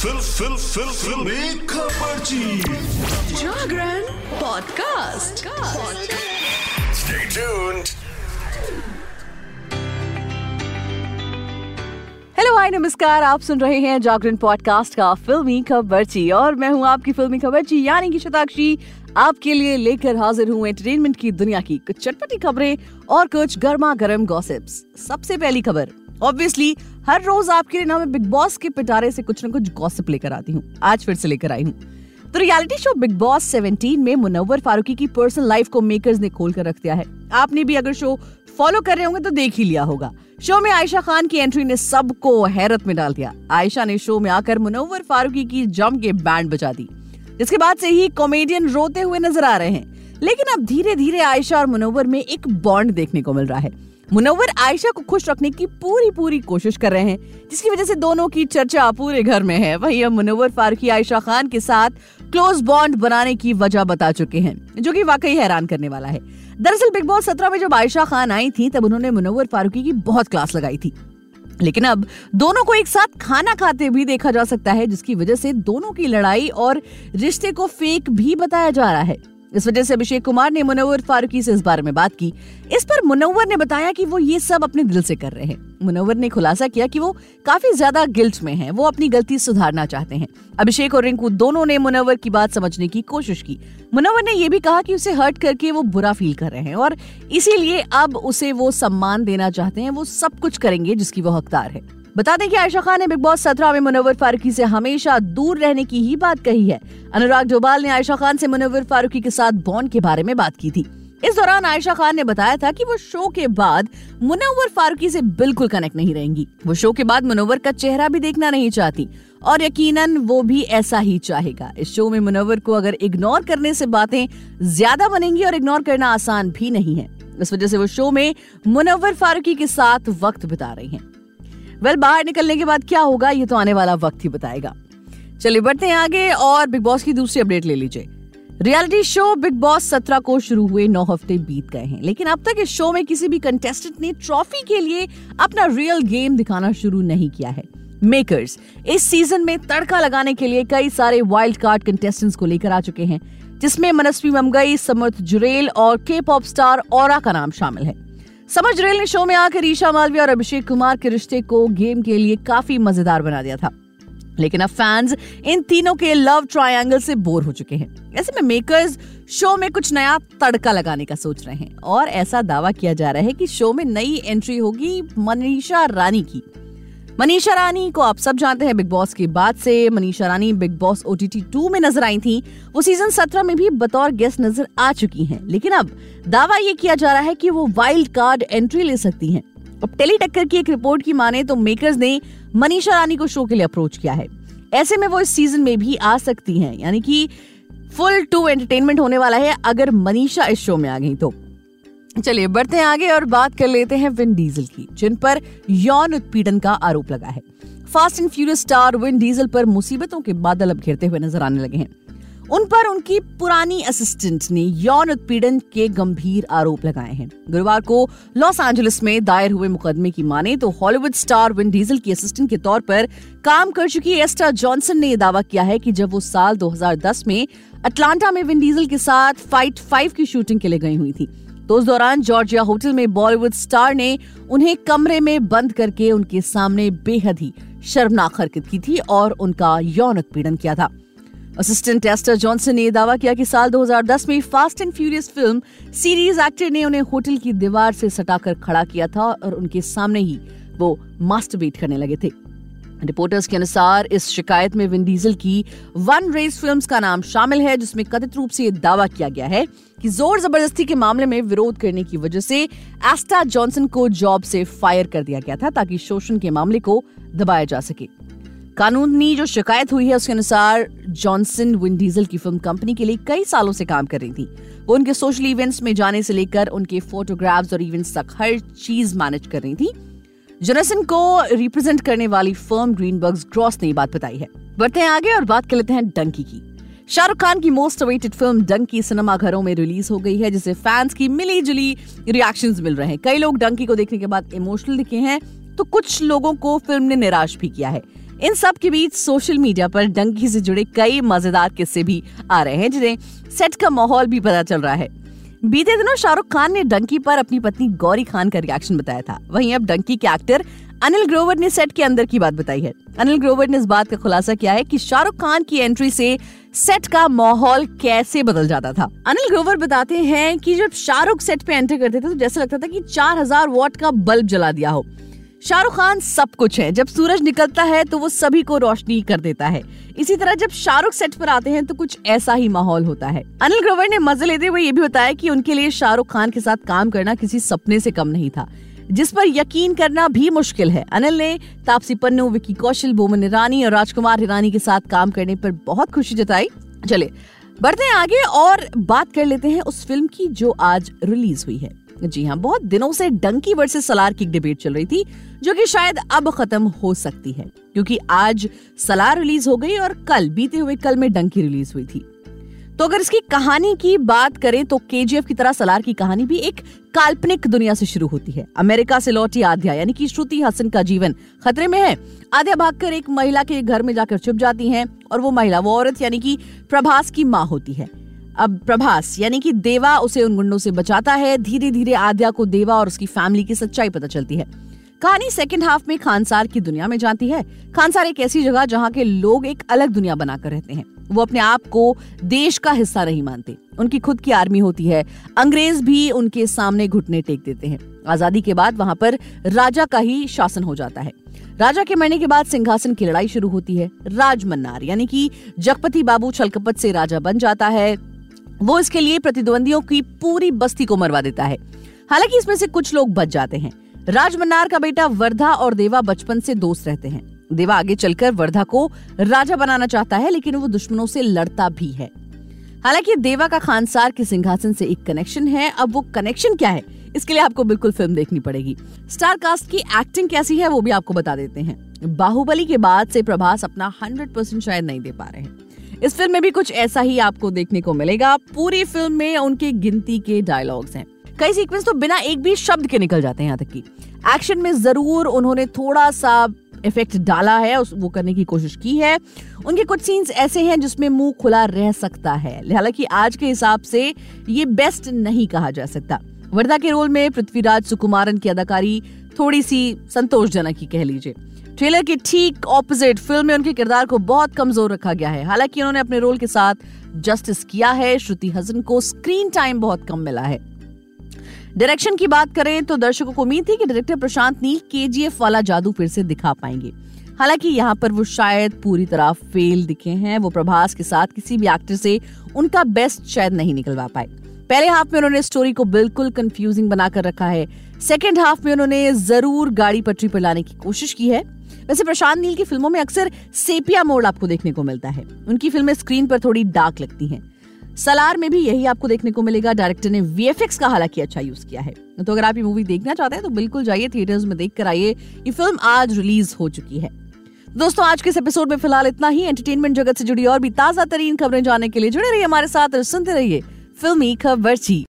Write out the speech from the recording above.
Fill फिल फिल फिल। खबर Jagran podcast. Stay tuned. Hello hi नमस्कार। आप सुन रहे हैं जागरण पॉडकास्ट का फिल्मी खबरची और मैं हूँ आपकी फिल्मी खबरची यानी कि शताक्षी। आपके लिए लेकर हाजिर हूँ एंटरटेनमेंट की दुनिया की कुछ चटपटी खबरें और कुछ गर्मा गर्म गॉसिप्स सबसे पहली खबर। ऑब्वियसली हर रोज आपके लिए ना मैं बिग बॉस के पिटारे से कुछ ना कुछ गॉसिप लेकर आती हूँ। आज फिर से लेकर आई हूँ। तो रियलिटी शो बिग बॉस 17 में मुनव्वर फारूकी की पर्सनल लाइफ को मेकर्स ने खोल कर रख दिया है। आपने भी अगर शो फॉलो कर रहे होंगे तो देख ही लिया होगा। शो में आयशा खान की एंट्री ने सबको हैरत में डाल दिया। आयशा ने शो में आकर मुनव्वर फारूकी की जम के बैंड बजा दी। जिसके बाद से ही कॉमेडियन रोते हुए नज़र आ रहे हैं। लेकिन अब धीरे धीरे आयशा और मुनव्वर में एक बॉन्ड देखने को मिल रहा है। मुनव्वर आयशा को खुश रखने की पूरी पूरी कोशिश कर रहे हैं, जिसकी वजह से दोनों की चर्चा पूरे घर में है। वहीं अब मुनव्वर फारूकी आयशा खान के साथ क्लोज बॉन्ड बनाने की वजह बता चुके हैं, जो कि वाकई हैरान करने वाला है। दरअसल बिग बॉस सत्रह में जब आयशा खान आई थी, तब उन्होंने मुनव्वर फारूकी की बहुत क्लास लगाई थी। लेकिन अब दोनों को एक साथ खाना खाते भी देखा जा सकता है, जिसकी वजह से दोनों की लड़ाई और रिश्ते को फेक भी बताया जा रहा है। इस वजह से अभिषेक कुमार ने मुनव्वर फारूकी से इस बारे में बात की। इस पर मुनव्वर ने बताया कि वो ये सब अपने दिल से कर रहे हैं। मुनव्वर ने खुलासा किया कि वो काफ़ी ज़्यादा गिल्ट में हैं। वो अपनी गलती सुधारना चाहते हैं। अभिषेक और रिंकू दोनों ने मुनव्वर की बात समझने की कोशिश की। मुनव्वर ने ये भी कहा कि उसे हर्ट करके वो बुरा फील कर रहे हैं और इसीलिए अब उसे वो सम्मान देना चाहते हैं। वो सब कुछ करेंगे जिसकी वो हकदार है। बता दें कि आयशा खान ने बिग बॉस सत्रह में मुनव्वर फारूकी से हमेशा दूर रहने की ही बात कही है। अनुराग डोभाल ने आयशा खान से मुनव्वर फारूकी के साथ बॉन्ड के बारे में बात की थी। इस दौरान आयशा खान ने बताया था कि वो शो के बाद मुनव्वर फारूकी से बिल्कुल कनेक्ट नहीं रहेंगी। वो शो के बाद मुनव्वर का चेहरा भी देखना नहीं चाहती और यकीनन वो भी ऐसा ही चाहेगा। इस शो में मुनव्वर को अगर इग्नोर करने से बातें ज़्यादा बनेंगी और इग्नोर करना आसान भी नहीं है। इस वजह से वो शो में मुनव्वर फारूकी के साथ वक्त बिता रही हैं। वेल बाहर निकलने के बाद क्या होगा, ये तो आने वाला वक्त ही बताएगा। चलिए, बढ़ते हैं आगे और बिग बॉस की दूसरी अपडेट ले लीजिए। रियलिटी शो बिग बॉस सत्रह को शुरू हुए, नौ हफ़्ते बीत गए हैं। लेकिन अब तक इस शो में किसी भी कंटेस्टेंट ने ट्रॉफी के लिए अपना रियल गेम दिखाना शुरू नहीं किया है। मेकर्स इस सीज़न में तड़का लगाने के लिए कई सारे वाइल्ड कार्ड कंटेस्टेंट्स को लेकर आ चुके हैं, जिसमें मनस्वी ममगई, समर्थ जुरेल और के पॉप स्टार और का नाम शामिल है। समझ रेल ने शो में आकर ईशा मालवीय और अभिषेक कुमार के रिश्ते को गेम के लिए काफ़ी मज़ेदार बना दिया था। लेकिन अब फैंस इन तीनों के लव ट्रायंगल से बोर हो चुके हैं। ऐसे में मेकर्स शो में कुछ नया तड़का लगाने का सोच रहे हैं। और ऐसा दावा किया जा रहा है कि शो में नई एंट्री होगी मनीषा रानी की। मनीषा रानी को आप सब जानते हैं बिग बॉस के बाद से। Manisha Rani Bigg Boss O T two में नज़र आई थी। वो सीज़न सत्रह में भी बतौर गेस्ट नज़र आ चुकी हैं। लेकिन अब दावा ये किया जा रहा है कि वो वाइल्ड कार्ड एंट्री ले सकती हैं। अब टेली टक्कर की एक रिपोर्ट की माने तो मेकर्स ने मनीषा रानी को शो के लिए अप्रोच किया है। ऐसे में वो इस सीज़न में भी आ सकती हैं। यानी कि फुल टू एंटरटेनमेंट होने वाला है अगर मनीषा इस शो में आ गई तो। चलिए, बढ़ते हैं आगे और बात कर लेते हैं विन डीजल की, जिन पर यौन उत्पीड़न का आरोप लगा है। Fast and Furious star Vin Diesel पर मुसीबतों के बादल अब घेरते हुए नज़र आने लगे हैं। उन पर उनकी पुरानी असिस्टेंट ने यौन उत्पीड़न के गंभीर आरोप लगाए हैं। गुरुवार को लॉस एंजलिस में दायर हुए मुकदमे की माने तो हॉलीवुड स्टार विन डीजल की असिस्टेंट के तौर पर काम कर चुकी एस्टा जॉनसन ने यह दावा किया है कि जब वो साल 2010 में अटलांटा में विन डीजल के साथ फाइट फाइव की शूटिंग के लिए गई हुई थी तो उस दौरान जॉर्जिया होटल में बॉलीवुड स्टार ने उन्हें कमरे में बंद करके उनके सामने बेहद ही शर्मनाक हरकत की थी और उनका यौन उत्पीड़न किया था। असिस्टेंट एस्टर जॉनसन ने दावा किया कि साल 2010 में Fast and Furious film series actor ने उन्हें होटल की दीवार से सटाकर खड़ा किया था और उनके सामने ही वो मास्टरबीट करने लगे थे। रिपोर्टर्स के अनुसार, इस शिकायत में विन डीजल की वन रेस फिल्म्स का नाम शामिल है, जिसमें कथित रूप से यह दावा किया गया है कि ज़ोर ज़बरदस्ती के मामले में विरोध करने की वजह से एस्टा जॉनसन को जॉब से फायर कर दिया गया था ताकि शोषण के मामले को दबाया जा सके। कानूनी जो शिकायत हुई है, उसके अनुसार जॉनसन विन डीजल की फ़िल्म कंपनी के लिए कई सालों से काम कर रही थी। वो उनके सोशल इवेंट्स में जाने से लेकर उनके फोटोग्राफ्स और इवेंट्स तक हर चीज़ मैनेज कर रही थी। जोनासन को रिप्रेजेंट करने वाली फर्म ग्रीनबर्ग्स ग्रॉस ने बात बताई है। बढ़ते हैं आगे और बात कर लेते हैं डंकी की। शाहरुख खान की most awaited film Dunki cinema घरों में रिलीज़ हो गई है, जिसे फैंस की मिली जुली रिएक्शंस मिल रहे हैं। कई लोग डंकी को देखने के बाद इमोशनल दिखे हैं तो कुछ लोगों को फ़िल्म ने निराश भी किया है। इन सब के बीच सोशल मीडिया पर डंकी से जुड़े कई मज़ेदार किस्से भी आ रहे हैं, जिन्हें सेट का माहौल भी पता चल रहा है। बीते दिनों शाहरुख खान ने डंकी पर अपनी पत्नी गौरी खान का रिएक्शन बताया था। वहीं अब डंकी के एक्टर अनिल ग्रोवर ने सेट के अंदर की बात बताई है। अनिल ग्रोवर ने इस बात का खुलासा किया है कि शाहरुख खान की एंट्री से सेट का माहौल कैसे बदल जाता था। अनिल ग्रोवर बताते हैं कि जब शाहरुख सेट पे एंटर करते थे तो जैसे लगता था कि 4000 वॉट का बल्ब जला दिया हो। शाहरुख खान सब कुछ है। जब सूरज निकलता है तो वो सभी को रोशनी कर देता है। इसी तरह जब शाहरुख सेट पर आते हैं तो कुछ ऐसा ही माहौल होता है। अनिल ग्रोवर ने मज़े लेते हुए ये भी बताया कि उनके लिए शाहरुख खान के साथ काम करना किसी सपने से कम नहीं था। जिस पर यकीन करना भी मुश्किल है। अनिल ने तापसी पन्नू विकी कौशल, बोमन ईरानी और राजकुमार ईरानी के साथ काम करने पर बहुत खुशी जताई। चले बढ़ते हैं आगे और बात कर लेते हैं उस फ़िल्म की जो आज रिलीज़ हुई है। जी हाँ बहुत दिनों से डंकी वर्सेस सलार की डिबेट चल रही थी, जो कि शायद अब खत्म हो सकती है, क्योंकि आज सलार रिलीज़ हो गई और कल, बीते हुए कल में डंकी रिलीज़ हुई थी। तो अगर इसकी कहानी की बात करें तो केजीएफ की तरह सलार की कहानी भी एक काल्पनिक दुनिया से शुरू होती है। अमेरिका से लौटी आध्या, यानी कि श्रुति हसन का जीवन खतरे में है। आध्या भागकर एक महिला के घर में जाकर छुप जाती हैं, और वो महिला, वो औरत, यानी कि प्रभास की माँ होती है। अब प्रभास, यानी कि देवा उसे उन गुंडों से बचाता है। धीरे धीरे आद्या को देवा और उसकी फैमिली की सच्चाई पता चलती है। कहानी सेकंड हाफ़ में खानसार की दुनिया में जाती है। खानसार एक ऐसी जगह जहाँ के लोग एक अलग दुनिया बनाकर रहते हैं। वो अपने आप को देश का हिस्सा नहीं मानते। उनकी खुद की आर्मी होती है। अंग्रेज़ भी उनके सामने घुटने टेक देते हैं। आज़ादी के बाद वहाँ पर राजा का ही शासन हो जाता है। राजा के मरने के बाद सिंहासन की लड़ाई शुरू होती है। राजमन्नार, यानी कि जगपति बाबू छलकपत से राजा बन जाता है। वो इसके लिए प्रतिद्वंदियों की पूरी बस्ती को मरवा देता है। हालाँकि इसमें से कुछ लोग बच जाते हैं। राजमन्नार का बेटा वर्धा और देवा बचपन से दोस्त रहते हैं। देवा आगे चलकर वर्धा को राजा बनाना चाहता है, लेकिन वो दुश्मनों से लड़ता भी है। हालाँकि देवा का खानसार के सिंहासन से एक कनेक्शन है। अब वो कनेक्शन क्या है? इसके लिए आपको बिल्कुल फ़िल्म देखनी पड़ेगी। स्टार कास्ट की एक्टिंग कैसी है, वो भी आपको बता देते हैं। बाहुबली के बाद से प्रभास अपना हंड्रेड परसेंट शायद नहीं दे पा रहे हैं। इस फ़िल्म में भी कुछ ऐसा ही आपको देखने को मिलेगा। पूरी फ़िल्म में उनके गिनती के डायलॉग्स हैं। कई सीक्वेंस तो बिना एक भी शब्द के निकल जाते हैं यहाँ तक की। एक्शन में ज़रूर उन्होंने थोड़ा सा इफ़ेक्ट डाला है, उस, वो करने की कोशिश की है। उनके कुछ सीन्स ऐसे हैं जिसमें मुँह खुला रह सकता है। हालाँकि आज के हिसाब से ये बेस्ट नहीं कहा जा सकता। वर्धा के रोल में पृथ्वीराज सुकुमारन की अदाकारी थोड़ी सी संतोषजनक ही कह लीजिए। ट्रेलर के ठीक ऑपोजिट फ़िल्म में उनके किरदार को बहुत कमज़ोर रखा गया है। हालाँकि उन्होंने अपने रोल के साथ जस्टिस किया है, श्रुति हसन को स्क्रीन टाइम बहुत कम मिला है। डायरेक्शन की बात करें तो दर्शकों को उम्मीद थी कि डायरेक्टर प्रशांत नील केजीएफ वाला जादू फिर से दिखा पाएँगे। हालाँकि यहाँ पर वो शायद पूरी तरह फेल दिखे हैं। वो प्रभास के साथ किसी भी एक्टर से उनका बेस्ट शायद नहीं निकलवा पाए। पहले हाफ़ में उन्होंने स्टोरी को बिल्कुल कंफ्यूजिंग बनाकर रखा है। सेकेंड हाफ़ में उन्होंने ज़रूर गाड़ी पटरी पर लाने की कोशिश की है। वैसे प्रशांत नील की फ़िल्मों में अक्सर सेपिया मोड आपको देखने को मिलता है। उनकी फ़िल्में स्क्रीन पर थोड़ी डार्क लगती हैं। सलार में भी यही आपको देखने को मिलेगा। डायरेक्टर ने वीएफएक्स का हालाँकि अच्छा यूज़ किया है। तो अगर आप ये मूवी देखना चाहते हैं तो बिल्कुल जाइए थिएटर्स में देख कर आइए। ये फ़िल्म आज रिलीज़ हो चुकी है। दोस्तों, आज के इस एपिसोड में फ़िलहाल इतना ही। एंटरटेनमेंट जगत से जुड़ी और भी ताज़ा तरीन खबरें जानने के लिए जुड़े रहिए हमारे साथ और सुनते रहिए फिल्मी खबर